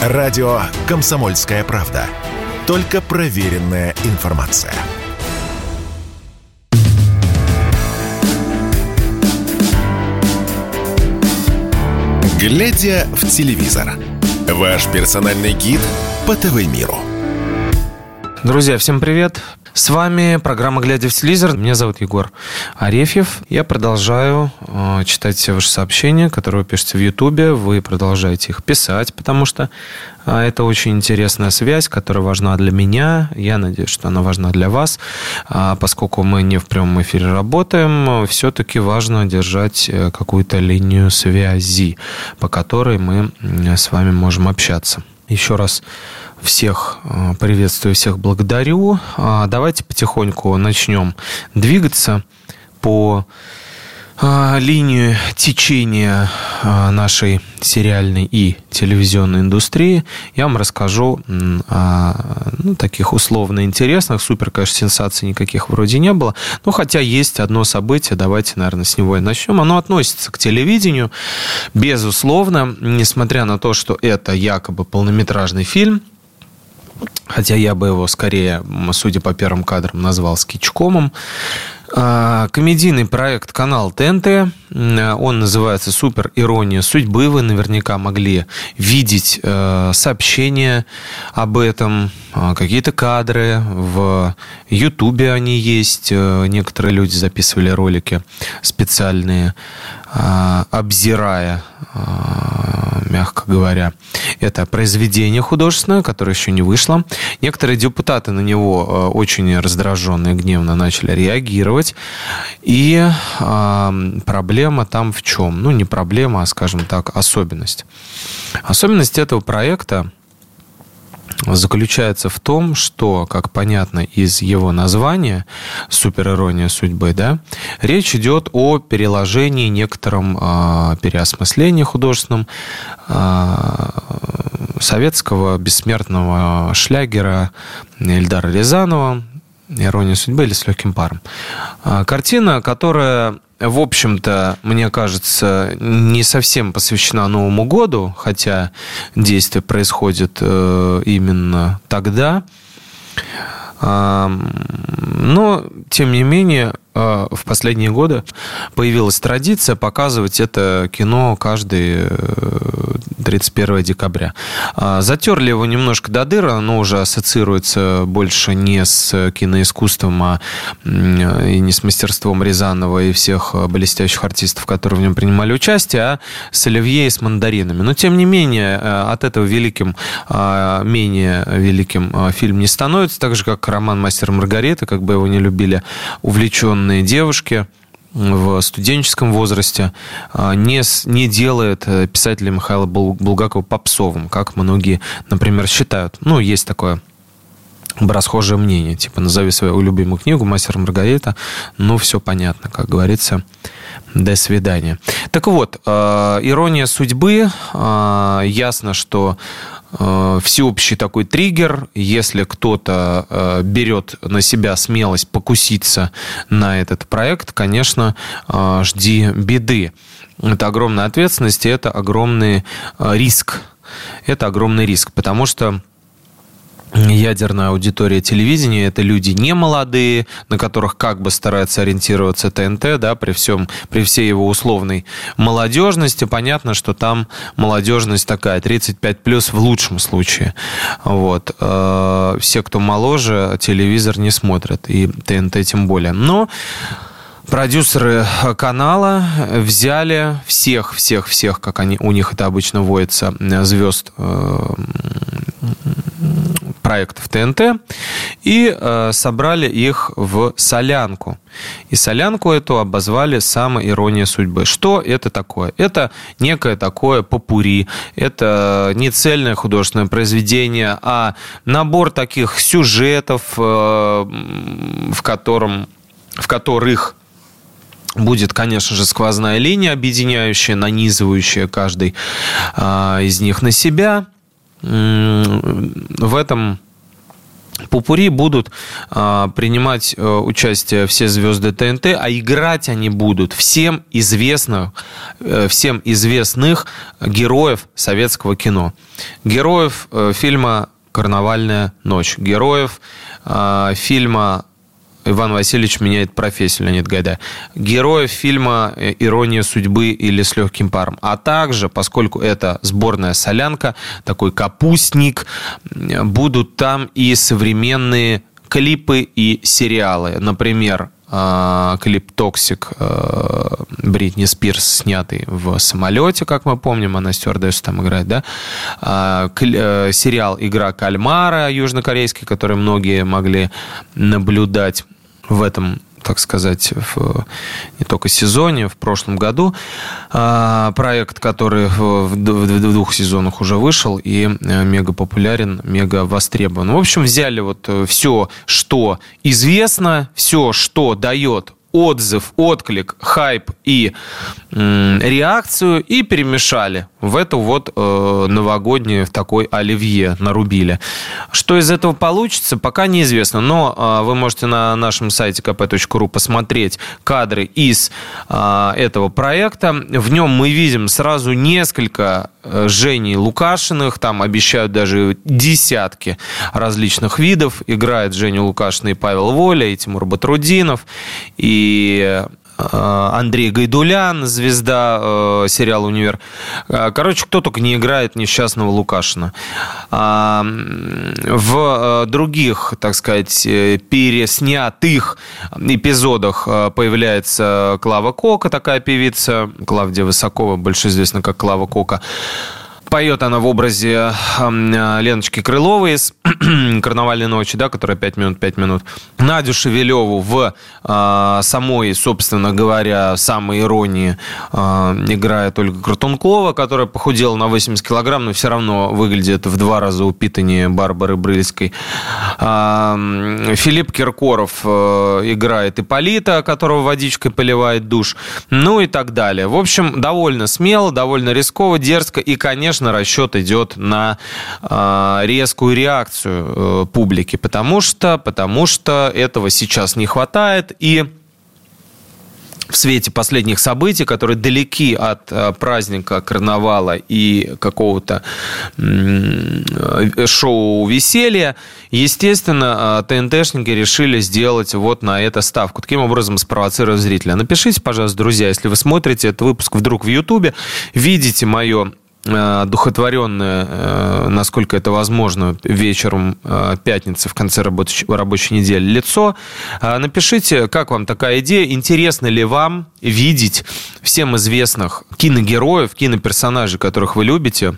Радио «Комсомольская правда». Только проверенная информация. Глядя в телевизор. Ваш персональный гид по ТВ-миру. Друзья, всем привет. С вами программа «Глядя в телевизор». Меня зовут Егор Арефьев. Я продолжаю э, читать все ваши сообщения, которые вы пишете в Ютубе. Вы продолжаете их писать, потому что э, это очень интересная связь, которая важна для меня. Я надеюсь, что она важна для вас. А поскольку мы не в прямом эфире работаем, все-таки важно держать э, какую-то линию связи, по которой мы с вами можем общаться. Еще раз всех э, приветствую, всех благодарю. А, давайте потихоньку начнем двигаться по линию течения а, нашей сериальной и телевизионной индустрии. Я вам расскажу о ну, таких условно интересных. Супер, конечно, сенсаций никаких вроде не было. Но хотя есть одно событие, давайте, наверное, с него и начнем. Оно относится к телевидению. Безусловно, несмотря на то, что это якобы полнометражный фильм, хотя я бы его скорее, судя по первым кадрам, назвал скетчкомом. А, комедийный проект канал ТНТ. Он называется «Супер ирония судьбы». Вы наверняка могли видеть э, сообщения об этом, а, какие-то кадры. В Ютубе они есть. Э, некоторые люди записывали ролики специальные, а, обзирая мягко говоря. Это произведение художественное, которое еще не вышло. Некоторые депутаты на него э, очень раздраженные, гневно начали реагировать. И э, проблема там в чем? Ну, не проблема, а, скажем так, особенность. Особенность этого проекта заключается в том, что, как понятно из его названия «Суперирония судьбы», да, речь идет о переложении некотором э, переосмыслении художественном э, советского бессмертного шлягера Эльдара Рязанова «Ирония судьбы» или «С легким паром». Э, картина, которая в общем-то, мне кажется, не совсем посвящена Новому году, хотя действие происходит э, именно тогда. Но, тем не менее, в последние годы появилась традиция показывать это кино каждый 31 э, декабря. А, затерли его немножко до дыра, оно уже ассоциируется больше не с киноискусством, а и не с мастерством Рязанова и всех блестящих артистов, которые в нем принимали участие, а с Оливье и с мандаринами. Но, тем не менее, э, от этого великим, менее великим фильм не становится, так же, как роман «Мастер Маргарита», как бы его не любили увлеченные девушки в студенческом возрасте, а, не, не делает э, писателя Михаила Булгакова попсовым, как многие, например, считают. Ну, есть такое расхожее мнение, типа назови свою любимую книгу «Мастер Маргарита», ну, все понятно, как говорится, до свидания. Так вот, э, ирония судьбы, э, ясно, что всеобщий такой триггер. Если кто-то э, берет на себя смелость покуситься на этот проект, конечно, э, жди беды. Это огромная ответственность, и это огромный риск. Это огромный риск, потому что ядерная аудитория телевидения это люди не молодые, на которых как бы старается ориентироваться ТНТ, да, при всем, при всей его условной молодежности. Понятно, что там молодежность такая, 35 плюс в лучшем случае. Вот. Э, все, кто моложе, телевизор не смотрят, и ТНТ тем более. Но продюсеры канала взяли всех, всех, всех, как они, у них это обычно водится, звезд э, проектов ТНТ и э, собрали их в солянку. И солянку эту обозвали «Самая ирония судьбы». Что это такое? Это некое такое попури, это не цельное художественное произведение, а набор таких сюжетов, э, в, котором, в которых будет, конечно же, сквозная линия, объединяющая, нанизывающая каждый э, из них на себя – в этом Пупури будут э, принимать э, участие все звезды ТНТ, а играть они будут всем известных, э, всем известных героев советского кино. Героев э, фильма «Карнавальная ночь», героев э, фильма Иван Васильевич меняет профессию, Леонид Гайдай. Героев фильма «Ирония судьбы» или «С легким паром». А также, поскольку это сборная солянка, такой капустник, будут там и современные клипы и сериалы. Например, а, клип «Toxic» а, Бритни Спирс, снятый в самолете, как мы помним, она стюардессу там играет, да? А, э, сериал «Игра кальмара» южнокорейский, который многие могли наблюдать в этом так сказать, в не только сезоне, в прошлом году. А, проект, который в, двух сезонах уже вышел и э, мега популярен, мега востребован. В общем, взяли вот э, все, что известно, все, что дает отзыв, отклик, хайп и м, реакцию и перемешали в эту вот э, новогоднюю в такой оливье нарубили. Что из этого получится, пока неизвестно, но э, вы можете на нашем сайте kp.ru посмотреть кадры из э, этого проекта. В нем мы видим сразу несколько э, Женей Лукашиных, там обещают даже десятки различных видов. Играет Женя Лукашина и Павел Воля, и Тимур Батрудинов, и Э, Андрей Гайдулян, звезда э, сериала «Универ». Э, короче, кто только не играет несчастного Лукашина. А, в других, так сказать, переснятых эпизодах появляется Клава Кока, такая певица. Клавдия Высокова, больше известна как Клава Кока. Поет она в образе Леночки Крыловой из «Карнавальной ночи», да, которая 5 минут, 5 минут. Надю Шевелеву в э, самой, собственно говоря, самой иронии э, играет Ольга Крутункова, которая похудела на 80 килограмм, но все равно выглядит в два раза упитаннее Барбары Брыльской. Э, Филипп Киркоров э, играет Иполита, которого водичкой поливает душ, ну и так далее. В общем, довольно смело, довольно рисково, дерзко и, конечно, конечно, расчет идет на э, резкую реакцию э, публики, потому что, потому что этого сейчас не хватает, и в свете последних событий, которые далеки от э, праздника карнавала и какого-то шоу веселья, естественно, э, ТНТшники решили сделать вот на это ставку. Таким образом спровоцировать зрителя. Напишите, пожалуйста, друзья, если вы смотрите этот выпуск вдруг в Ютубе, видите мое Э, духотворенное, э, насколько это возможно, вечером э, пятницы в конце рабочей, рабочей недели лицо. Напишите, как вам такая идея, интересно ли вам видеть всем известных киногероев, киноперсонажей, которых вы любите,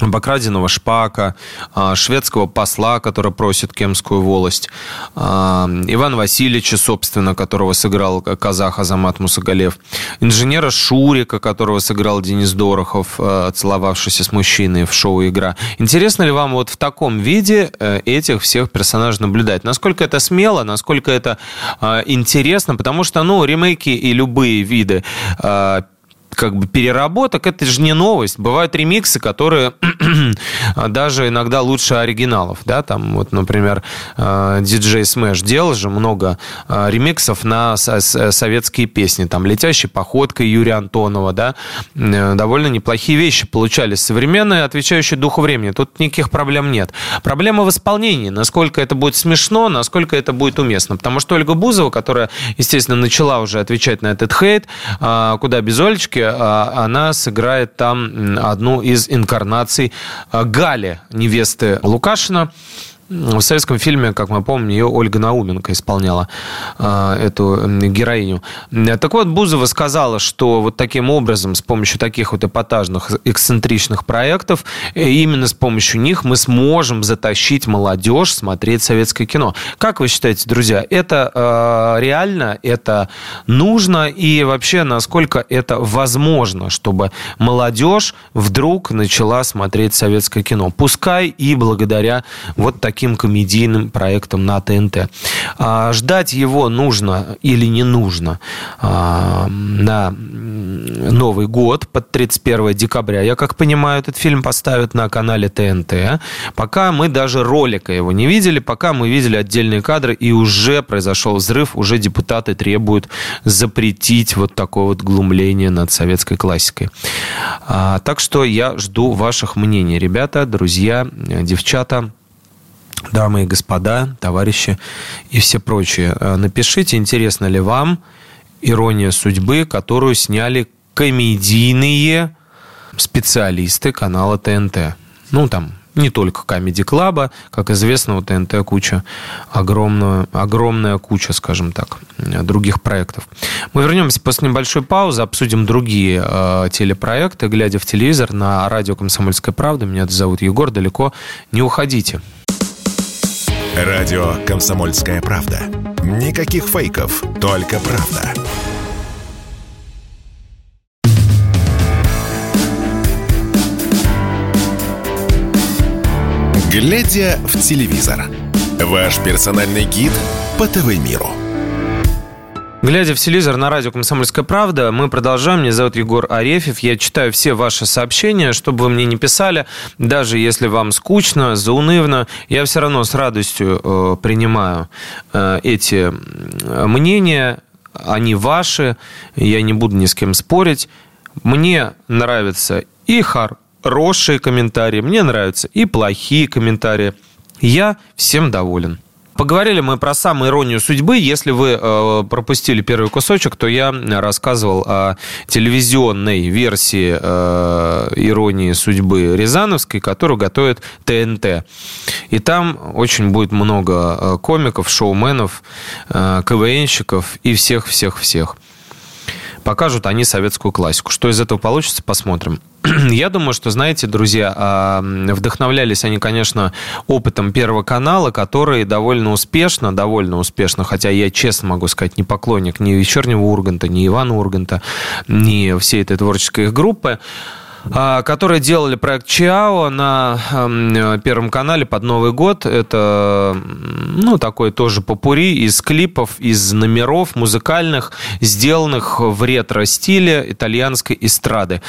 обокраденного шпака, а, шведского посла, который просит Кемскую волость, а, Ивана Васильевича, собственно, которого сыграл казах Азамат Мусагалев, инженера Шурика, которого сыграл Денис Дорохов, а, целовавшийся с мужчиной в шоу «Игра». Интересно ли вам вот в таком виде э, этих всех персонажей наблюдать? Насколько это смело, насколько это интересно? Потому что, ну, ремейки и любые виды как бы переработок, это же не новость. Бывают ремиксы, которые даже иногда лучше оригиналов, да, там вот, например, DJ Smash делал же много э, ремиксов на советские песни, там «Летящей походкой» Юрия Антонова, да, э, довольно неплохие вещи получались, современные, отвечающие духу времени, тут никаких проблем нет. Проблема в исполнении, насколько это будет смешно, насколько это будет уместно, потому что Ольга Бузова, которая, естественно, начала уже отвечать на этот хейт, э, куда без Олечки, она сыграет там одну из инкарнаций а, Гали, невесты Лукашина. В советском фильме, как мы помним, ее Ольга Науменко исполняла э, эту героиню. Так вот, Бузова сказала, что вот таким образом, с помощью таких вот эпатажных, эксцентричных проектов, э, именно с помощью них мы сможем затащить молодежь смотреть советское кино. Как вы считаете, друзья, это э, реально, это нужно и вообще насколько это возможно, чтобы молодежь вдруг начала смотреть советское кино? Пускай и благодаря вот таким таким комедийным проектом на ТНТ. А, ждать его нужно или не нужно а, на Новый год под 31 декабря. Я как понимаю, этот фильм поставят на канале ТНТ. Пока мы даже ролика его не видели, пока мы видели отдельные кадры, и уже произошел взрыв, уже депутаты требуют запретить вот такое вот глумление над советской классикой. А, так что я жду ваших мнений, ребята, друзья, девчата дамы и господа, товарищи и все прочие. А, напишите, интересно ли вам «Ирония судьбы», которую сняли комедийные специалисты канала ТНТ. Ну, там не только Comedy Club, как известно, у ТНТ куча, огромная, огромная куча, скажем так, других проектов. Мы вернемся после небольшой паузы, обсудим другие э, телепроекты, глядя в телевизор на радио «Комсомольская правда». Меня зовут Егор, далеко не уходите. Радио «Комсомольская правда». Никаких фейков, только правда. Глядя в телевизор. Ваш персональный гид по ТВ-миру. Глядя в телевизор на радио «Комсомольская правда», мы продолжаем. Меня зовут Егор Арефьев. Я читаю все ваши сообщения, чтобы вы мне не писали. Даже если вам скучно, заунывно, я все равно с радостью э, принимаю э, эти мнения. Они ваши. Я не буду ни с кем спорить. Мне нравится и хорошие комментарии, мне нравятся и плохие комментарии. Я всем доволен. Поговорили мы про самую иронию судьбы. Если вы э, пропустили первый кусочек, то я рассказывал о телевизионной версии э, иронии судьбы Рязановской, которую готовит ТНТ. И там очень будет много э, комиков, шоуменов, э, КВНщиков и всех-всех-всех покажут они советскую классику. Что из этого получится, посмотрим. Я думаю, что, знаете, друзья, а, вдохновлялись они, конечно, опытом Первого канала, который довольно успешно, довольно успешно, хотя я честно могу сказать, не поклонник ни Вечернего Урганта, ни Ивана Урганта, ни всей этой творческой их группы, которые делали проект Чиао на эм, Первом канале под Новый год. Это, ну, такой тоже попури из клипов, из номеров музыкальных, сделанных в ретро-стиле итальянской эстрады.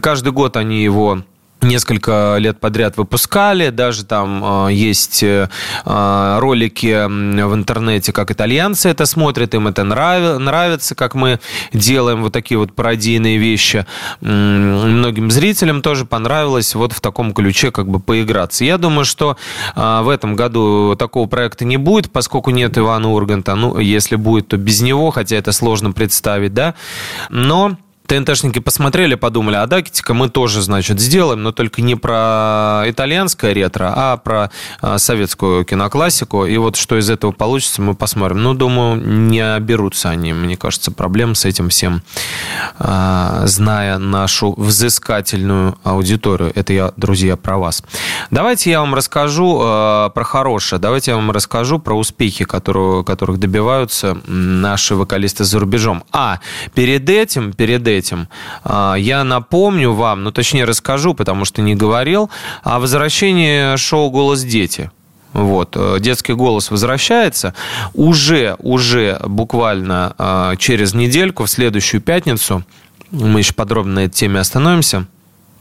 Каждый год они его несколько лет подряд выпускали. Даже там э, есть э, ролики в интернете, как итальянцы это смотрят, им это нрав, нравится, как мы делаем вот такие вот пародийные вещи. Многим зрителям тоже понравилось вот в таком ключе как бы поиграться. Я думаю, что э, в этом году такого проекта не будет, поскольку нет Ивана Урганта. Ну, если будет, то без него, хотя это сложно представить, да. Но ТНТшники посмотрели, подумали, а дайте-ка мы тоже, значит, сделаем, но только не про итальянское ретро, а про а, советскую киноклассику. И вот что из этого получится, мы посмотрим. Ну, думаю, не оберутся они, мне кажется, проблем с этим всем, а, зная нашу взыскательную аудиторию. Это я, друзья, про вас. Давайте я вам расскажу а, про хорошее. Давайте я вам расскажу про успехи, которые, которых добиваются наши вокалисты за рубежом. А, перед этим, перед этим этим. А, я напомню вам, ну точнее расскажу, потому что не говорил, о возвращении шоу «Голос дети». Вот, э, детский голос возвращается. Уже, уже буквально а, через недельку, в следующую пятницу, мы еще подробно на этой теме остановимся –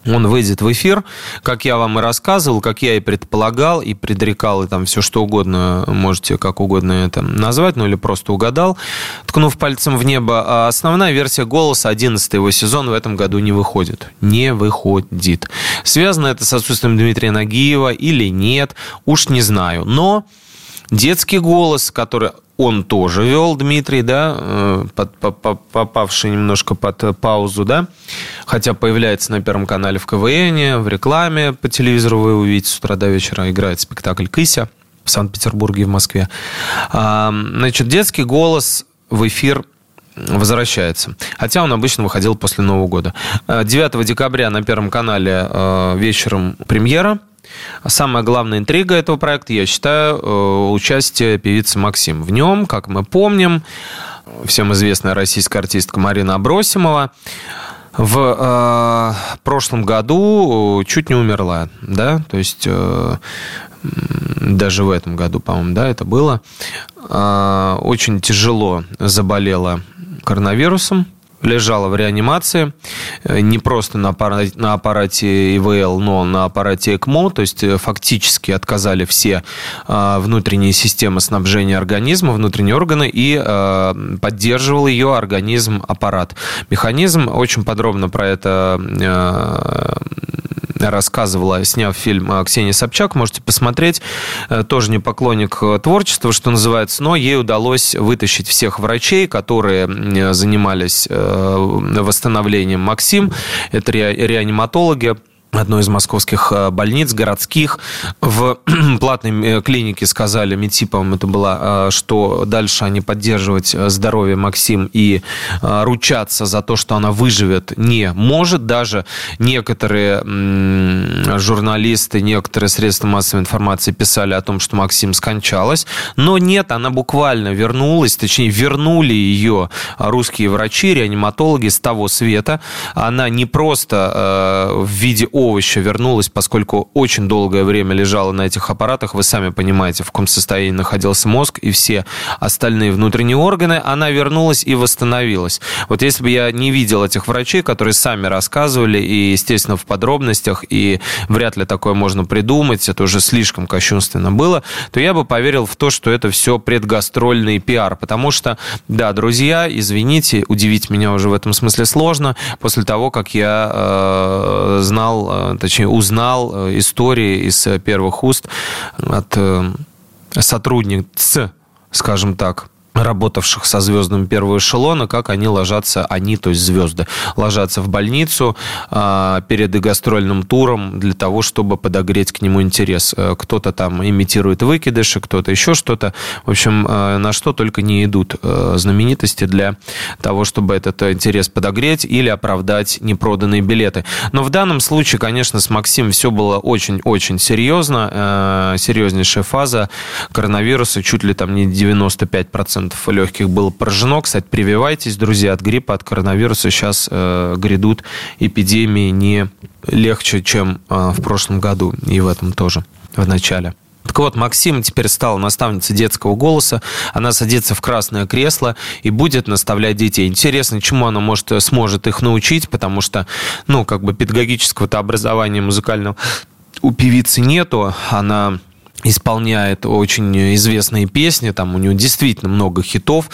он выйдет в эфир, как я вам и рассказывал, как я и предполагал, и предрекал, и там все что угодно, можете как угодно это назвать, ну или просто угадал, ткнув пальцем в небо. А основная версия «Голоса», 11 его сезон, в этом году не выходит. Не выходит. Связано это с отсутствием Дмитрия Нагиева или нет, уж не знаю. Но детский голос, который он тоже вел, Дмитрий, да, э, под, попавший немножко под паузу, да, хотя появляется на Первом канале в КВН, в рекламе по телевизору вы увидите с утра до вечера играет спектакль «Кыся» в Санкт-Петербурге и в Москве. А, значит, детский голос в эфир возвращается. Хотя он обычно выходил после Нового года. 9 э, декабря на Первом канале э, вечером премьера – Самая главная интрига этого проекта, я считаю, э, участие певицы Максим. В нем, как мы помним, всем известная российская артистка Марина Абросимова. В э, прошлом году чуть не умерла, да, то есть э, даже в этом году, по-моему, да, это было, а, очень тяжело заболела коронавирусом, лежала в реанимации, э, не просто на аппарате, на аппарате ИВЛ, но на аппарате ЭКМО, то есть э, фактически отказали все а, внутренние системы снабжения организма, внутренние органы, и а, поддерживал ее организм аппарат. Механизм, очень подробно про это э, рассказывала, сняв фильм э, Ксения Собчак. Можете посмотреть. Э, тоже не поклонник э, творчества, что называется, но ей удалось вытащить всех врачей, которые занимались восстановлением Максим. Это реаниматологи, одной из московских э, больниц, городских. В платной э, клинике сказали, МИТИПом это было, э, что дальше они поддерживать здоровье Максим и ручаться за то, что она выживет, не может. Даже некоторые журналисты, некоторые средства массовой информации писали о том, что Максим скончалась. Но нет, она буквально вернулась, точнее, вернули ее русские врачи, реаниматологи с того света. Она не просто в виде овоща вернулась, поскольку очень долгое время лежала на этих аппаратах. Вы сами понимаете, в каком состоянии находился мозг и все остальные внутренние органы. Она вернулась и восстановилась. Вот если бы я не видел этих врачей, которые сами рассказывали, и, естественно, в подробностях, и вряд ли такое можно придумать, это уже слишком кощунственно было, то я бы поверил в то, что это все предгастрольный пиар. Потому что, да, друзья, извините, удивить меня уже в этом смысле сложно. После того, как я э, знал Э, точнее, узнал э, истории из э, первых уст от сотрудниц, скажем так, работавших со звездами первого эшелона, как они ложатся, они, то есть звезды, ложатся в больницу э, перед гастрольным туром для того, чтобы подогреть к нему интерес. Э, кто-то там имитирует выкидыши, кто-то еще что-то. В общем, э, на что только не идут э, знаменитости для того, чтобы этот интерес подогреть или оправдать непроданные билеты. Но в данном случае, конечно, с Максимом все было очень-очень серьезно. Серьезнейшая фаза коронавируса, чуть ли там не 95% легких было поражено. Кстати, прививайтесь, друзья, от гриппа, от коронавируса. Сейчас э, грядут эпидемии не легче, чем э, в прошлом году. И в этом тоже, в начале. Так вот, Максим теперь стала наставницей детского голоса. Она садится в красное кресло и будет наставлять детей. Интересно, чему она может, сможет их научить, потому что, ну, как бы педагогического-то образования музыкального у певицы нету. Она исполняет очень известные песни, там у него действительно много хитов.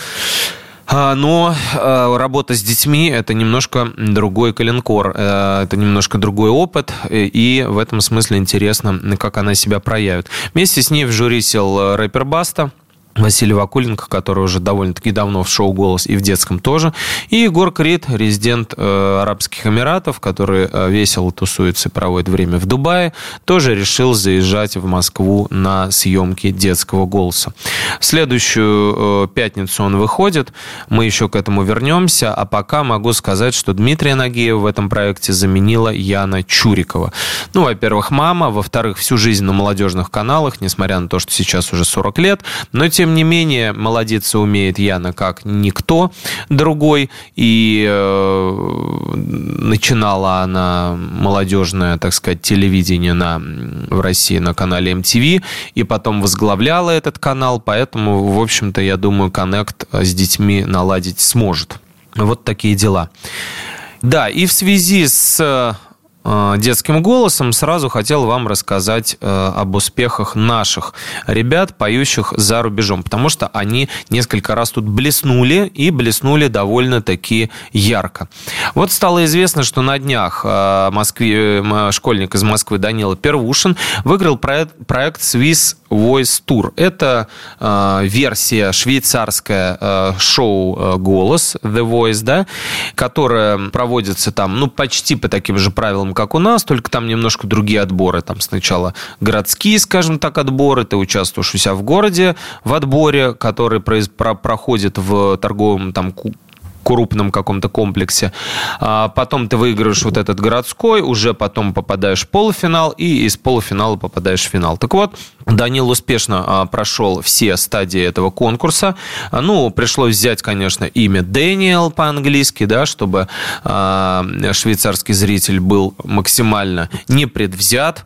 А, но а, работа с детьми – это немножко другой коленкор, э, это немножко другой опыт, и в этом смысле интересно, как она себя проявит. Вместе с ней в жюри сел э, рэпер Баста – Василий Вакуленко, который уже довольно-таки давно в шоу «Голос» и в детском тоже. И Егор Крид, резидент э, Арабских Эмиратов, который э, весело тусуется и проводит время в Дубае, тоже решил заезжать в Москву на съемки детского «Голоса». В следующую э, пятницу он выходит, мы еще к этому вернемся, а пока могу сказать, что Дмитрия Нагиева в этом проекте заменила Яна Чурикова. Ну, во-первых, мама, во-вторых, всю жизнь на молодежных каналах, несмотря на то, что сейчас уже 40 лет, но тем тем не менее, молодиться умеет Яна как никто другой. И э, начинала она молодежное, так сказать, телевидение на, в России на канале MTV. И потом возглавляла этот канал. Поэтому, в общем-то, я думаю, коннект с детьми наладить сможет. Вот такие дела. Да, и в связи с Э, детским голосом, сразу хотел вам рассказать э, об успехах наших ребят, поющих за рубежом, потому что они несколько раз тут блеснули и блеснули довольно-таки ярко. Вот стало известно, что на днях э, Москве, школьник из Москвы Данила Первушин выиграл проект, проект Swiss Voice Tour. Это э, версия швейцарская э, шоу э, «Голос», The Voice, да, которая проводится там, ну, почти по таким же правилам, как у нас, только там немножко другие отборы. Там сначала городские, скажем так, отборы, ты участвуешь у себя в городе в отборе, который произ, про, проходит в торговом там крупном каком-то комплексе. А потом ты выигрываешь вот этот городской, уже потом попадаешь в полуфинал, и из полуфинала попадаешь в финал. Так вот, Данил успешно а, прошел все стадии этого конкурса. А, ну, пришлось взять, конечно, имя Дэниел по-английски, да, чтобы а, швейцарский зритель был максимально непредвзят,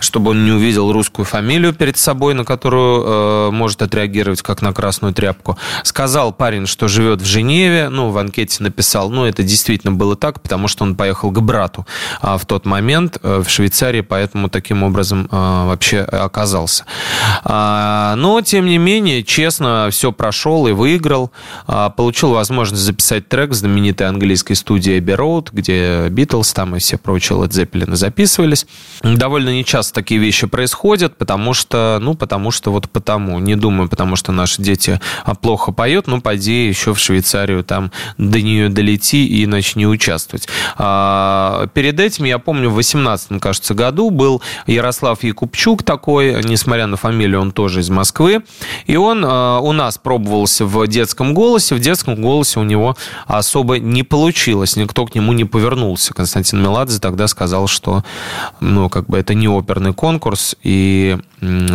чтобы он не увидел русскую фамилию перед собой, на которую может отреагировать как на красную тряпку. Сказал парень, что живет в Женеве, ну, в анкете написал, ну, это действительно было так, потому что он поехал к брату в тот момент э, в Швейцарии, поэтому таким образом вообще оказался остался. А, но, тем не менее, честно, все прошел и выиграл. А, получил возможность записать трек в знаменитой английской студии Abbey Road, где Битлз там и все прочие Led Zeppelin записывались. Довольно нечасто такие вещи происходят, потому что, ну, потому что вот потому. Не думаю, потому что наши дети а, плохо поют, ну, пойди еще в Швейцарию, там до нее долети и начни участвовать. Перед этим, я помню, в 18 кажется, году был Ярослав Якубчук такой, не несмотря на фамилию, он тоже из Москвы. И он э, у нас пробовался в детском голосе. В детском голосе у него особо не получилось. Никто к нему не повернулся. Константин Меладзе тогда сказал, что ну, как бы это не оперный конкурс и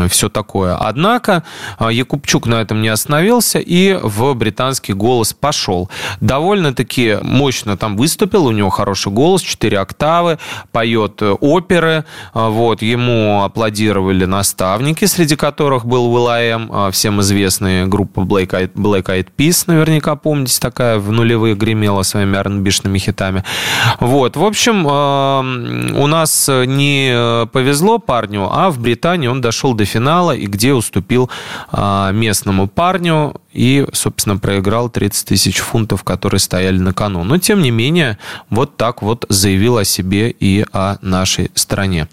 все такое. Однако э, Якубчук на этом не остановился и в британский голос пошел. Довольно-таки мощно там выступил, у него хороший голос, 4 октавы, поет оперы, вот, ему аплодировали на старте наставники, среди которых был ВЛАМ, а, всем известная группа Black Eyed, Black Peas, наверняка помните, такая в нулевые гремела своими rb хитами. Вот, в общем, а, у нас не повезло парню, а в Британии он дошел до финала, и где уступил а, местному парню, и, собственно, проиграл 30 тысяч фунтов, которые стояли на кону. Но, тем не менее, вот так вот заявил о себе и о нашей стране.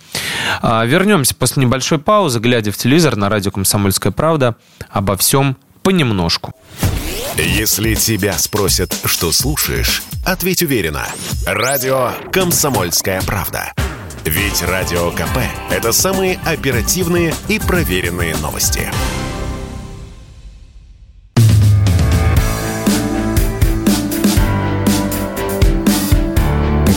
Вернемся после небольшой паузы глядя в телевизор на радио «Комсомольская правда» обо всем понемножку. Если тебя спросят, что слушаешь, ответь уверенно. Радио «Комсомольская правда». Ведь Радио КП – это самые оперативные и проверенные новости.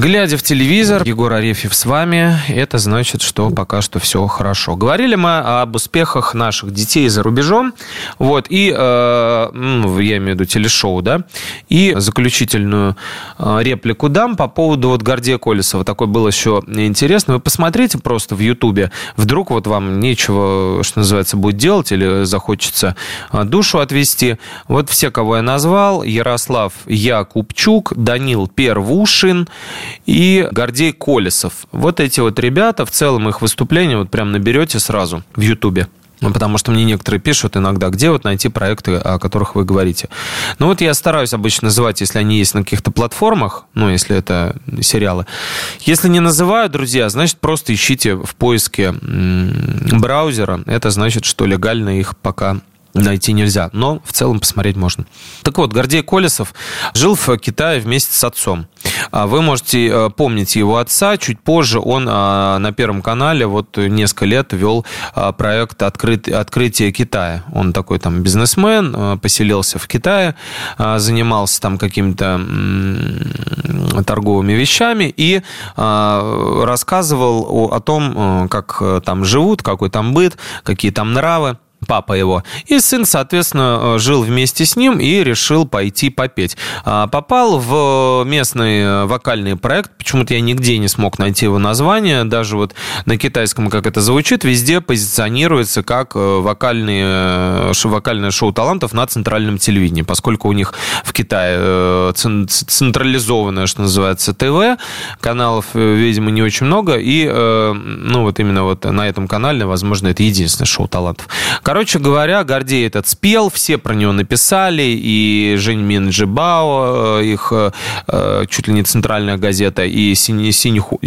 Глядя в телевизор, Егор Арефьев с вами, это значит, что пока что все хорошо. Говорили мы об успехах наших детей за рубежом, вот, и, э, я имею в виду телешоу, да, и заключительную э, реплику дам по поводу вот Гордея Колесова. Такой было еще интересно. Вы посмотрите просто в Ютубе, вдруг вот вам нечего, что называется, будет делать или захочется э, душу отвести. Вот все, кого я назвал, Ярослав Якубчук, Данил Первушин, и Гордей Колесов. Вот эти вот ребята, в целом их выступления вот прям наберете сразу в Ютубе. Ну, потому что мне некоторые пишут иногда, где вот найти проекты, о которых вы говорите. Ну, вот я стараюсь обычно называть, если они есть на каких-то платформах, ну, если это сериалы. Если не называю, друзья, значит, просто ищите в поиске браузера. Это значит, что легально их пока найти нельзя, но в целом посмотреть можно. Так вот, Гордей Колесов жил в Китае вместе с отцом. А вы можете э, помнить его отца. Чуть позже он а, на Первом канале вот несколько лет вел а, проект Открыт... «Открытие Китая». Он такой там бизнесмен, поселился в Китае, занимался там какими-то торговыми вещами и рассказывал о том, как э, там живут, какой там быт, какие там нравы папа его. И сын, соответственно, э, жил вместе с ним и решил пойти попеть. А, попал в местный э, вокальный проект. Почему-то я нигде не смог найти его название. Даже вот на китайском, как это звучит, везде позиционируется как э, вокальные, вокальное шоу талантов на центральном телевидении, поскольку у них в Китае централизованное, что называется, ТВ. Каналов, видимо, не очень много. И, ну, вот именно вот на этом канале, возможно, это единственное шоу талантов. Короче говоря, Гордей этот спел, все про него написали, и Жень Мин Джибао, э, их э, э, чуть ли не центральная газета, и Синьхуа,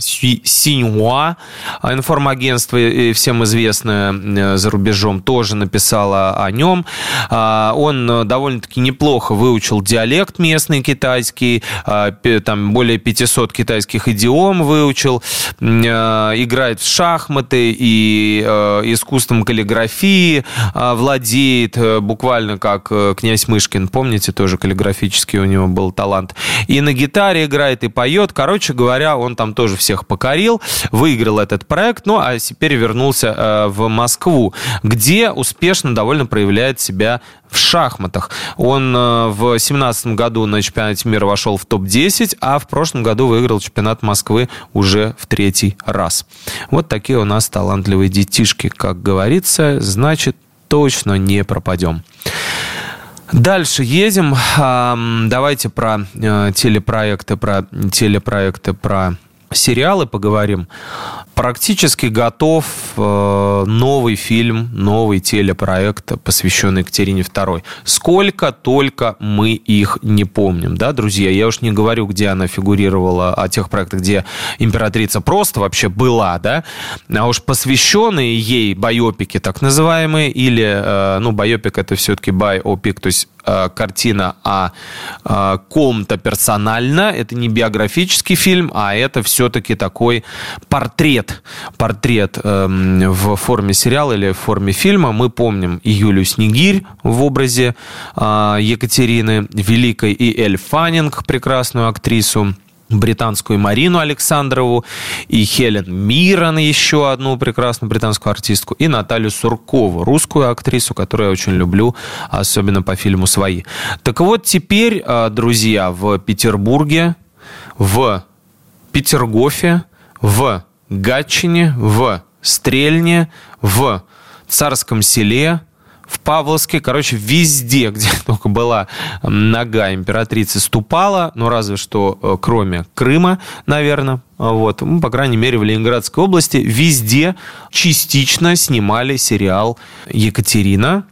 Синьхуа, информагентство всем известное за рубежом, тоже написала о нем. А, он довольно-таки неплохо выучил диалект местный китайский, там более 500 китайских идиом выучил, играет в шахматы и искусством каллиграфии каллиграфии владеет, буквально как князь Мышкин, помните, тоже каллиграфический у него был талант. И на гитаре играет, и поет. Короче говоря, он там тоже всех покорил, выиграл этот проект, ну а теперь вернулся в Москву, где успешно довольно проявляет себя в шахматах. Он э, в 2017 году на чемпионате мира вошел в топ-10, а в прошлом году выиграл чемпионат Москвы уже в третий раз. Вот такие у нас талантливые детишки, как говорится, значит, точно не пропадем. Дальше едем. Давайте про э, телепроекты, про телепроекты, про сериалы поговорим. Практически готов э, новый фильм, новый телепроект, посвященный Екатерине II. Сколько только мы их не помним, да, друзья? Я уж не говорю, где она фигурировала, о тех проектах, где императрица просто вообще была, да, а уж посвященные ей байопики, так называемые, или, э, ну, байопик это все-таки байопик, то есть Э, картина о э, ком-то персонально. Это не биографический фильм, а это все-таки такой портрет. Портрет эм, в форме сериала или в форме фильма. Мы помним и Юлию Снегирь в образе э, Екатерины Великой, и Эль Фаннинг, прекрасную актрису британскую Марину Александрову, и Хелен Мирон, еще одну прекрасную британскую артистку, и Наталью Суркову, русскую актрису, которую я очень люблю, особенно по фильму «Свои». Так вот, теперь, а, друзья, в Петербурге, в Петергофе, в Гатчине, в Стрельне, в Царском селе – в Павловске, короче, везде, где только была нога императрицы, ступала, ну, разве что э, кроме Крыма, наверное, вот, ну, по крайней мере, в Ленинградской области, везде частично снимали сериал «Екатерина»,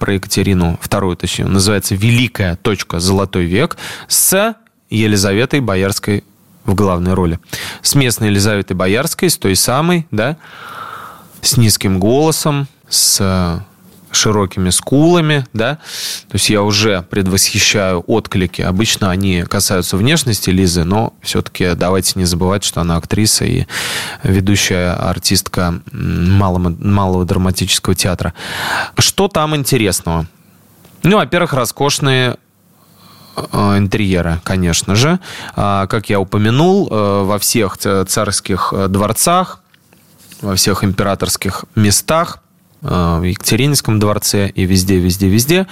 про Екатерину вторую, точнее, называется «Великая точка. Золотой век» с Елизаветой Боярской в главной роли. С местной Елизаветой Боярской, с той самой, да, с низким голосом, с широкими скулами, да, то есть я уже предвосхищаю отклики. Обычно они касаются внешности Лизы, но все-таки давайте не забывать, что она актриса и ведущая артистка малого, малого драматического театра. Что там интересного? Ну, во-первых, роскошные э, интерьеры, конечно же. А, как я упомянул, э, во всех царских э, дворцах, во всех императорских местах в Екатерининском дворце и везде, везде, везде.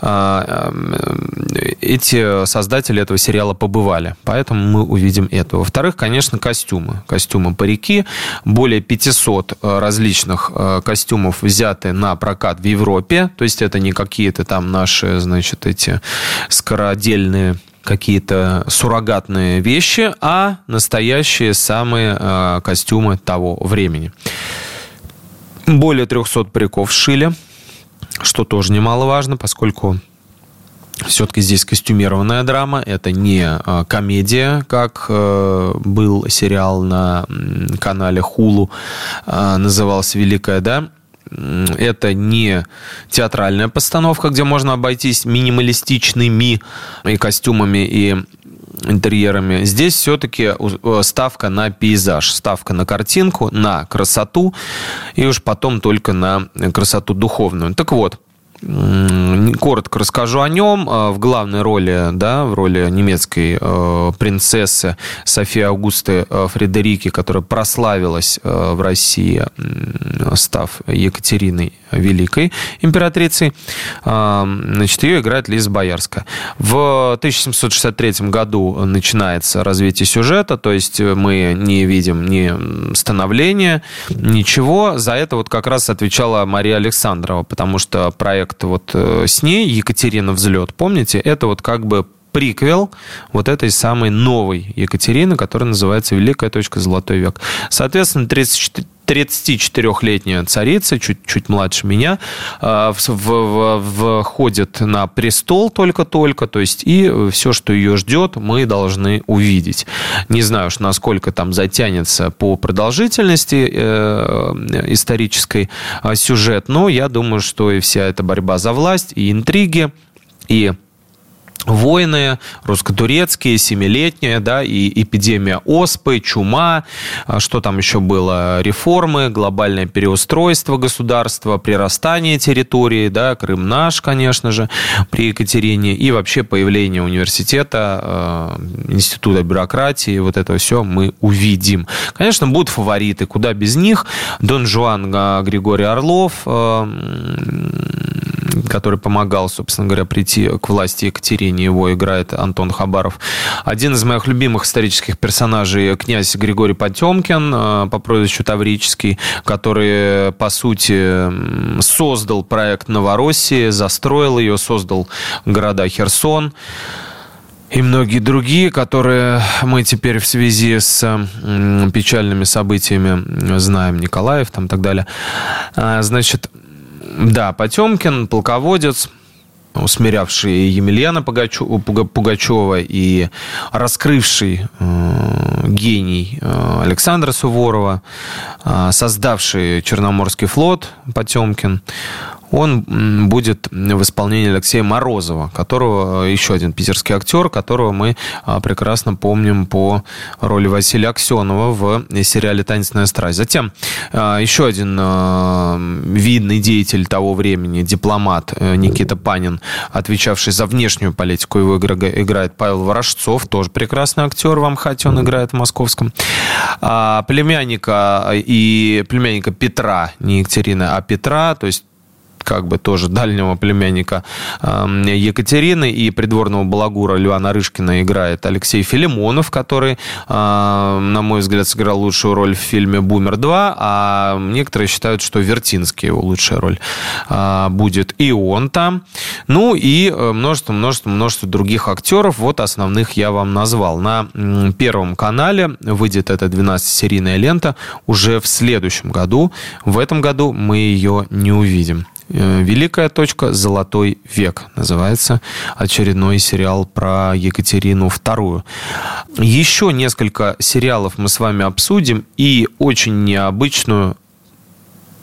А, э, эти создатели этого сериала побывали, поэтому мы увидим это. Во-вторых, конечно, костюмы. Костюмы парики. Более 500 э, различных костюмов взяты на прокат в Европе. То есть это не какие-то там наши, значит, эти скородельные какие-то суррогатные вещи, а настоящие самые костюмы того времени. Более 300 париков сшили, что тоже немаловажно, поскольку все-таки здесь костюмированная драма, это не а, комедия, как э, был сериал на канале Хулу, а, назывался «Великая», да, это не театральная постановка, где можно обойтись минималистичными и костюмами, и интерьерами. Здесь все-таки э, ставка на пейзаж, ставка на картинку, на красоту, и уж потом только на красоту духовную. Так вот, Коротко расскажу о нем. А, в главной роли, да, в роли немецкой э, принцессы Софии Аугусты э, Фредерики, которая прославилась э, в России, став Екатериной Великой императрицей, э, значит, ее играет Лиза Боярская. В 1763 году начинается развитие сюжета, то есть мы не видим ни становления, ничего. За это вот как раз отвечала Мария Александрова, потому что проект проект вот э, с ней, Екатерина Взлет, помните, это вот как бы приквел вот этой самой новой Екатерины, которая называется «Великая точка. Золотой век». Соответственно, 34 34-летняя царица, чуть-чуть младше меня, э, входит на престол только-только, то есть и все, что ее ждет, мы должны увидеть. Не знаю уж, насколько там затянется по продолжительности э, исторической э, сюжет, но я думаю, что и вся эта борьба за власть, и интриги, и войны русско-турецкие, семилетние, да, и эпидемия оспы, чума, а что там еще было, реформы, глобальное переустройство государства, прирастание территории, да, Крым наш, конечно же, при Екатерине, и вообще появление университета, э, института бюрократии, вот это все мы увидим. Конечно, будут фавориты, куда без них. Дон Жуан э, Григорий Орлов, который помогал, собственно говоря, прийти к власти Екатерине. Его играет Антон Хабаров. Один из моих любимых исторических персонажей князь Григорий Потемкин э, по прозвищу Таврический, который, по сути, создал проект Новороссии, застроил ее, создал города Херсон и многие другие, которые мы теперь в связи с печальными событиями знаем, Николаев там и так далее. А, значит, да, Потемкин, полководец, усмирявший Емельяна Пугачева и раскрывший э, гений э, Александра Суворова, э, создавший Черноморский флот Потемкин, он будет в исполнении Алексея Морозова, которого э, еще один питерский актер, которого мы а, прекрасно помним по роли Василия Аксенова в сериале «Таинственная страсть». Затем а, еще один а, видный деятель того времени, дипломат э, Никита Панин, отвечавший за внешнюю политику, его играет Павел Ворожцов, тоже прекрасный актер в Амхате, он играет в московском. Племянника и племянника Петра, не Екатерины, а Петра, то есть как бы тоже дальнего племянника Екатерины и придворного балагура Льва Нарышкина играет Алексей Филимонов, который, на мой взгляд, сыграл лучшую роль в фильме «Бумер 2», а некоторые считают, что Вертинский его лучшая роль а, будет. И он там. Ну и э, множество, множество, множество других актеров. Вот основных я вам назвал. На Первом канале выйдет эта 12-серийная лента уже в следующем году. В этом году мы ее не увидим. Э, Великая точка «Золотой век» называется очередной сериал про Екатерину II. Еще несколько сериалов мы с вами обсудим и очень необычную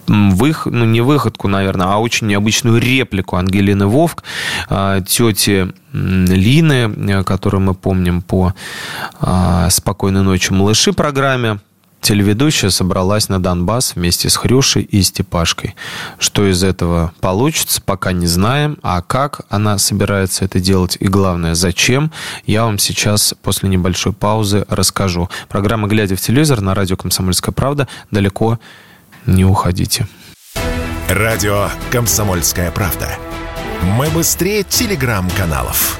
вых, ну не выходку, наверное, а очень необычную реплику Ангелины Вовк, э, тети Лины, э, которую мы помним по «Спокойной ночи, малыши» программе. Телеведущая собралась на Донбасс вместе с Хрюшей и Степашкой. Что из этого получится, пока не знаем. А как она собирается это делать и, главное, зачем, я вам сейчас после небольшой паузы расскажу. Программа «Глядя в телевизор» на радио «Комсомольская правда». Далеко не уходите. Радио «Комсомольская правда». Мы быстрее телеграм-каналов.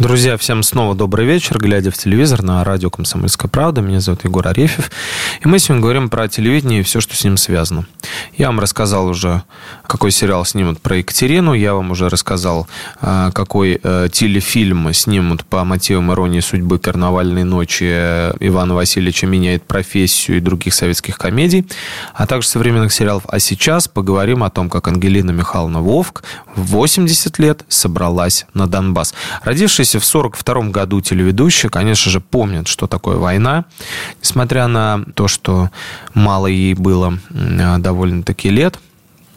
Друзья, всем снова добрый вечер. Глядя в телевизор на радио «Комсомольская правда», меня зовут Егор Арефьев. И мы сегодня говорим про телевидение и все, что с ним связано. Я вам рассказал уже, какой сериал снимут про Екатерину. Я вам уже рассказал, а, какой э, телефильм снимут по мотивам иронии судьбы «Карнавальной ночи» Ивана Васильевича меняет профессию и других советских комедий, а также современных сериалов. А сейчас поговорим о том, как Ангелина Михайловна Вовк в 80 лет собралась на Донбасс. Родившись родившийся в 1942 году телеведущий, конечно же, помнит, что такое война. Несмотря на то, что мало ей было довольно-таки лет,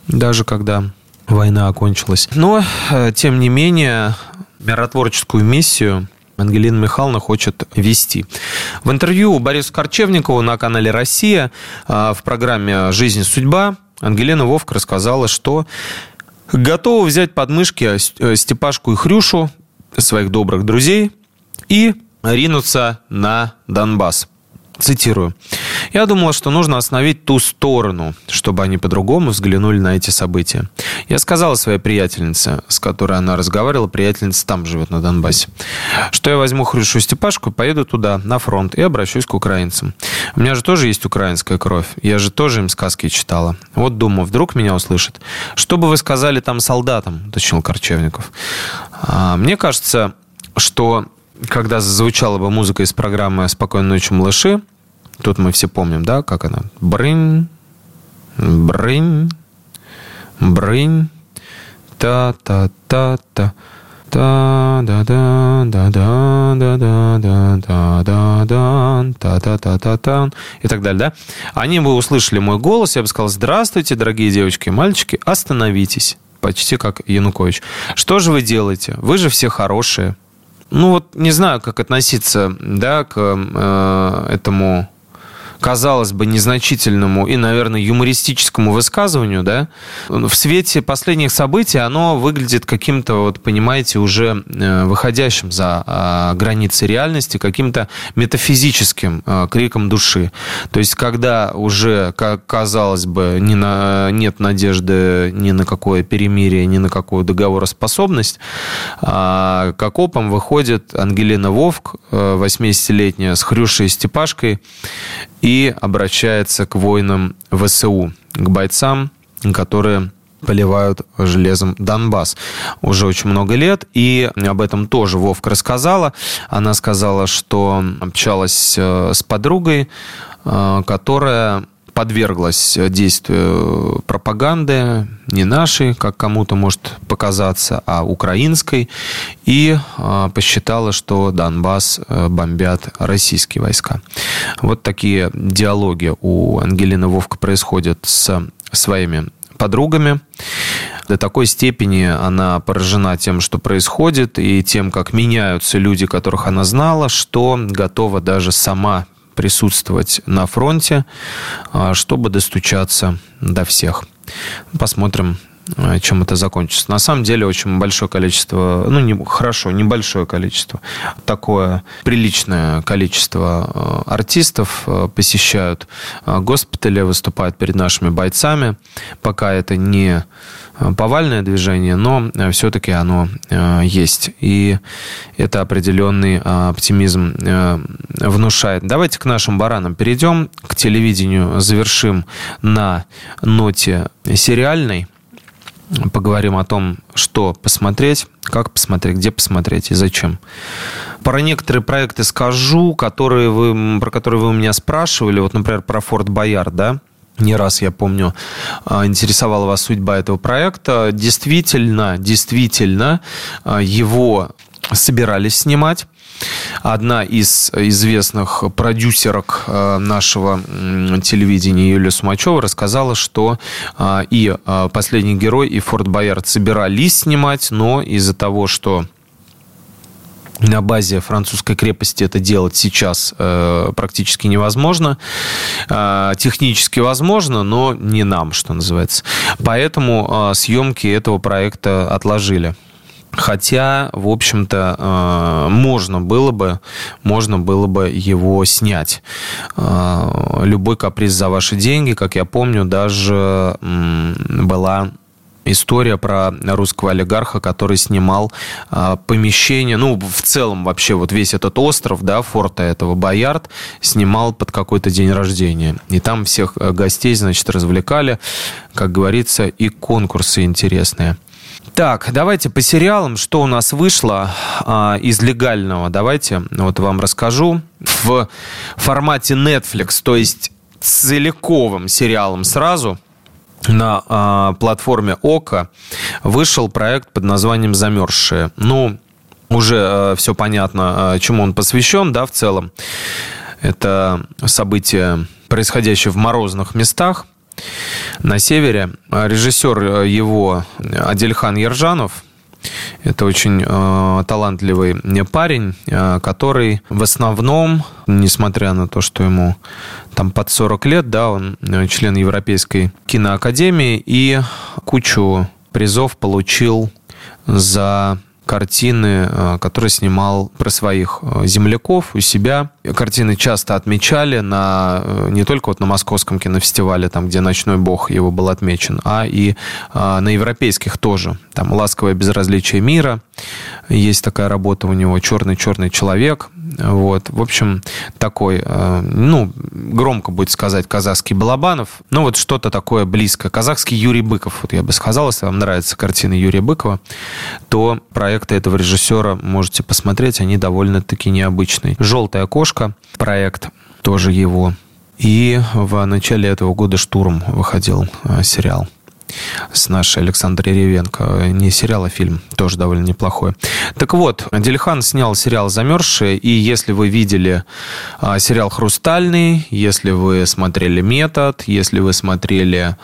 даже когда война окончилась. Но, э, тем не менее, миротворческую миссию Ангелина Михайловна хочет вести. В интервью у Бориса Корчевникова на канале «Россия» э, в программе «Жизнь. Судьба» Ангелина Вовка рассказала, что готова взять подмышки э, Степашку и Хрюшу своих добрых друзей и ринуться на Донбасс. Цитирую. «Я думала, что нужно остановить ту сторону, чтобы они по-другому взглянули на эти события. Я сказала своей приятельнице, с которой она разговаривала, приятельница там живет, на Донбассе, что я возьму Хрюшу Степашку, поеду туда, на фронт, и обращусь к украинцам. У меня же тоже есть украинская кровь. Я же тоже им сказки читала. Вот думаю, вдруг меня услышат. Что бы вы сказали там солдатам?» – уточнил Корчевников. А, мне кажется, что когда зазвучала бы музыка из программы «Спокойной ночи, малыши», тут мы все помним, да, как она? Брынь, брынь, брынь, та-та-та-та. та да да да да да да да да да да та та та та та и так далее, да? Они бы услышали мой голос, я бы сказал, здравствуйте, дорогие девочки и мальчики, остановитесь. Почти как Янукович. Что же вы делаете? Вы же все хорошие. Ну вот не знаю, как относиться, да, к э, этому казалось бы, незначительному и, наверное, юмористическому высказыванию, да, в свете последних событий оно выглядит каким-то, вот, понимаете, уже э, выходящим за а, границы реальности, каким-то метафизическим э, криком души. То есть, когда уже, как казалось бы, не на, нет надежды ни на какое перемирие, ни на какую договороспособность, а, к окопам выходит Ангелина Вовк, 80-летняя, э, с Хрюшей Степашкой, и обращается к воинам ВСУ, к бойцам, которые поливают железом Донбасс уже очень много лет. И об этом тоже Вовка рассказала. Она сказала, что общалась э, с подругой, э, которая подверглась действию пропаганды, не нашей, как кому-то может показаться, а украинской, и а, посчитала, что Донбасс э, бомбят российские войска. Вот такие диалоги у Ангелины Вовка происходят с своими подругами. До такой степени она поражена тем, что происходит, и тем, как меняются люди, которых она знала, что готова даже сама присутствовать на фронте, а, чтобы достучаться до всех. Посмотрим, чем это закончится. На самом деле очень большое количество, ну не, хорошо, небольшое количество, такое приличное количество а, артистов посещают госпитали, выступают перед нашими бойцами. Пока это не Э, повальное движение, но э, все-таки оно э, есть. И это определенный оптимизм внушает. Давайте к нашим баранам перейдем, к телевидению завершим на ноте сериальной. Поговорим о том, что посмотреть, как посмотреть, где посмотреть и зачем. Про некоторые проекты скажу, которые вы, про которые вы у меня спрашивали. Вот, например, про Форт Боярд, да? не раз, я помню, а, интересовала вас судьба этого проекта. Действительно, действительно, а, его собирались снимать. Одна из известных продюсерок а, нашего телевидения Юлия Сумачева рассказала, что и «Последний герой», и «Форт Боярд» собирались снимать, но из-за того, что на базе французской крепости это делать сейчас э, практически невозможно. Э, технически возможно, но не нам, что называется. Поэтому э, съемки этого проекта отложили. Хотя, в общем-то, э, можно было бы, можно было бы его снять. Э, любой каприз за ваши деньги, как я помню, даже была история про русского олигарха, который снимал а, помещение, ну, в целом вообще вот весь этот остров, да, форта этого Боярд, снимал под какой-то день рождения. И там всех э, гостей, значит, развлекали, как говорится, и конкурсы интересные. Так, давайте по сериалам, что у нас вышло а, из легального. Давайте вот вам расскажу. В формате Netflix, то есть целиковым сериалом сразу – на э, платформе ОКО вышел проект под названием «Замерзшие». Ну, уже э, все понятно, э, чему он посвящен, да, в целом. Это событие, происходящее в морозных местах на севере. Режиссер его Адельхан Ержанов – это очень э, талантливый парень, э, который в основном, несмотря на то, что ему там под 40 лет, да, он э, член Европейской киноакадемии и кучу призов получил за картины, э, которые снимал про своих э, земляков у себя. Картины часто отмечали на, э, не только вот на Московском кинофестивале, там, где «Ночной бог» его был отмечен, а и на европейских тоже. Там «Ласковое безразличие мира», есть такая работа у него «Черный-черный человек». Вот. В общем, такой, ну, громко будет сказать, казахский Балабанов. Ну, вот что-то такое близкое. Казахский Юрий Быков, вот я бы сказал, если вам нравятся картины Юрия Быкова, то про проекты этого режиссера можете посмотреть, они довольно-таки необычные. «Желтая кошка» проект, тоже его. И в начале этого года «Штурм» выходил э, сериал. с нашей Александрой Ревенко. Не сериал, а фильм. Тоже довольно неплохой. Так вот, Дельхан снял сериал «Замерзшие», и если вы видели а, сериал «Хрустальный», если вы смотрели «Метод», если вы смотрели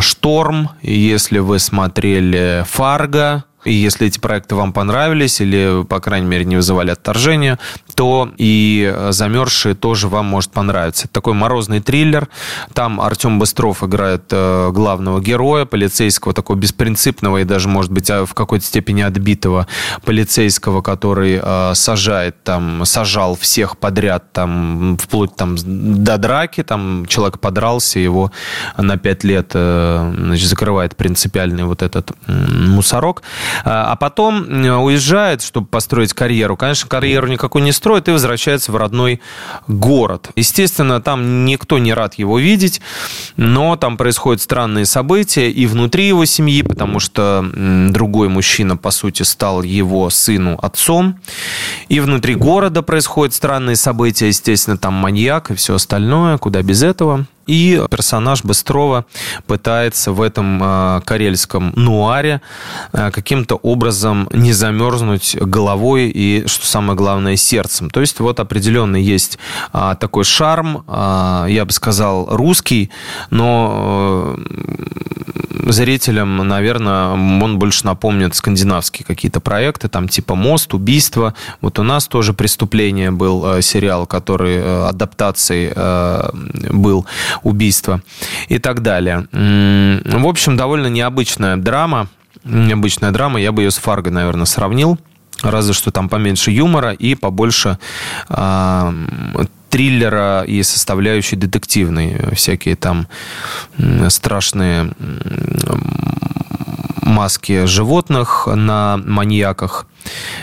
«Шторм», если вы смотрели «Фарго», и если эти проекты вам понравились или, по крайней мере, не вызывали отторжения, то и «Замерзшие» тоже вам может понравиться. Это такой морозный триллер. Там Артем Быстров играет э, главного героя, полицейского, такого беспринципного и даже, может быть, а, в какой-то степени отбитого полицейского, который э, сажает там, сажал всех подряд, там, вплоть там до драки, там человек подрался, его на пять лет э, значит, закрывает принципиальный вот этот мусорок. А, а потом уезжает, чтобы построить карьеру. Конечно, карьеру никакой не строит и возвращается в родной город. Естественно, там никто не рад его видеть, но там происходят странные события и внутри его семьи, потому что другой мужчина, по сути, стал его сыну отцом. И внутри города происходят странные события, естественно, там маньяк и все остальное, куда без этого. И персонаж Быстрова пытается в этом э, карельском нуаре э, каким-то образом не замерзнуть головой и, что самое главное, сердцем. То есть вот определенно есть э, такой шарм, я бы сказал, русский, но зрителям, наверное, он больше напомнит скандинавские какие-то проекты, там типа «Мост», «Убийство». Вот у нас тоже «Преступление» был сериал, который адаптацией был убийства и так далее. В общем, довольно необычная драма. Необычная драма. Я бы ее с Фарго, наверное, сравнил. Разве что там поменьше юмора и побольше э, триллера и составляющей детективной. Всякие там страшные маски животных на маньяках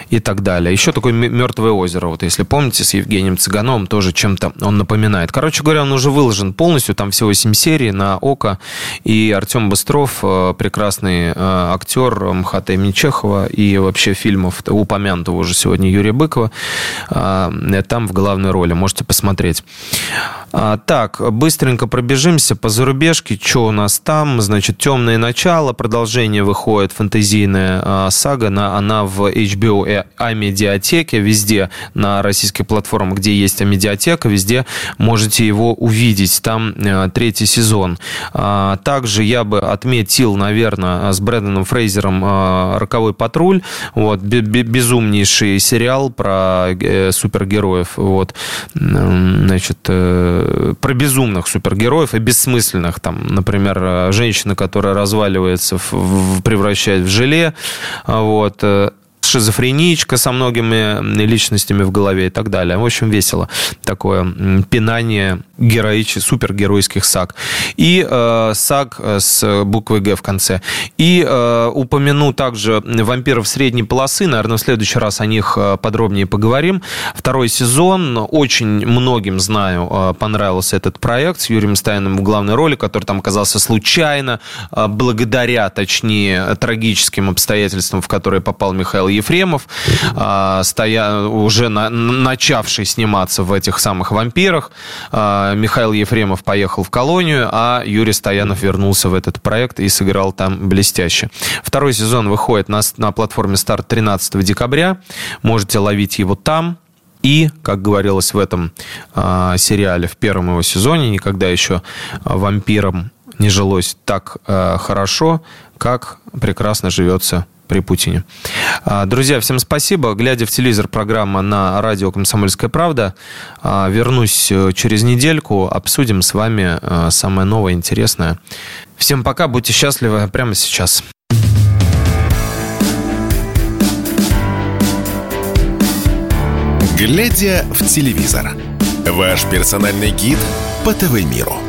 и так далее. Еще такое «Мертвое озеро», вот если помните, с Евгением Цыгановым тоже чем-то он напоминает. Короче говоря, он уже выложен полностью, там всего 7 серий на ОКО, и Артем Быстров, э, прекрасный э, актер МХТ имени Чехова и вообще фильмов упомянутого уже сегодня Юрия Быкова, э, там в главной роли, можете посмотреть. А, так, быстренько пробежимся по зарубежке, что у нас там, значит, «Темное начало», продолжение выходит, фэнтезийная сага, она в HBO Амедиатеке, везде на российских платформах, где есть Амедиатека, везде можете его увидеть. Там э, третий сезон. А, также я бы отметил, наверное, с Брэдоном Фрейзером э, «Роковой патруль». Вот, безумнейший сериал про э, супергероев. Вот, значит, про безумных супергероев и бессмысленных. Там, например, женщина, которая разваливается, в, превращает в желе. Вот, шизофреничка со многими личностями в голове и так далее. В общем, весело. Такое пинание героических, супергеройских саг. И э, саг с буквой «Г» в конце. И э, упомяну также «Вампиров средней полосы». Наверное, в следующий раз о них э, подробнее поговорим. Второй сезон. Очень многим, знаю, э, понравился этот проект с Юрием Стайном в главной роли, который там оказался случайно, э, благодаря, точнее, трагическим обстоятельствам, в которые попал Михаил Ефремов, а, стоя, уже на, начавший сниматься в этих самых «Вампирах». А, Михаил Ефремов поехал в колонию, а Юрий Стоянов вернулся в этот проект и сыграл там блестяще. Второй сезон выходит на, на платформе «Старт» 13 декабря. Можете ловить его там. И, как говорилось в этом э, сериале, в первом его сезоне, никогда еще вампирам не жилось так э, хорошо, как прекрасно живется при Путине. А, друзья, всем спасибо. Глядя в телевизор, программа на радио «Комсомольская правда». А, вернусь э, через недельку, обсудим с вами э, самое новое, интересное. Всем пока, будьте счастливы прямо сейчас. Глядя в телевизор. Ваш персональный гид по ТВ-миру.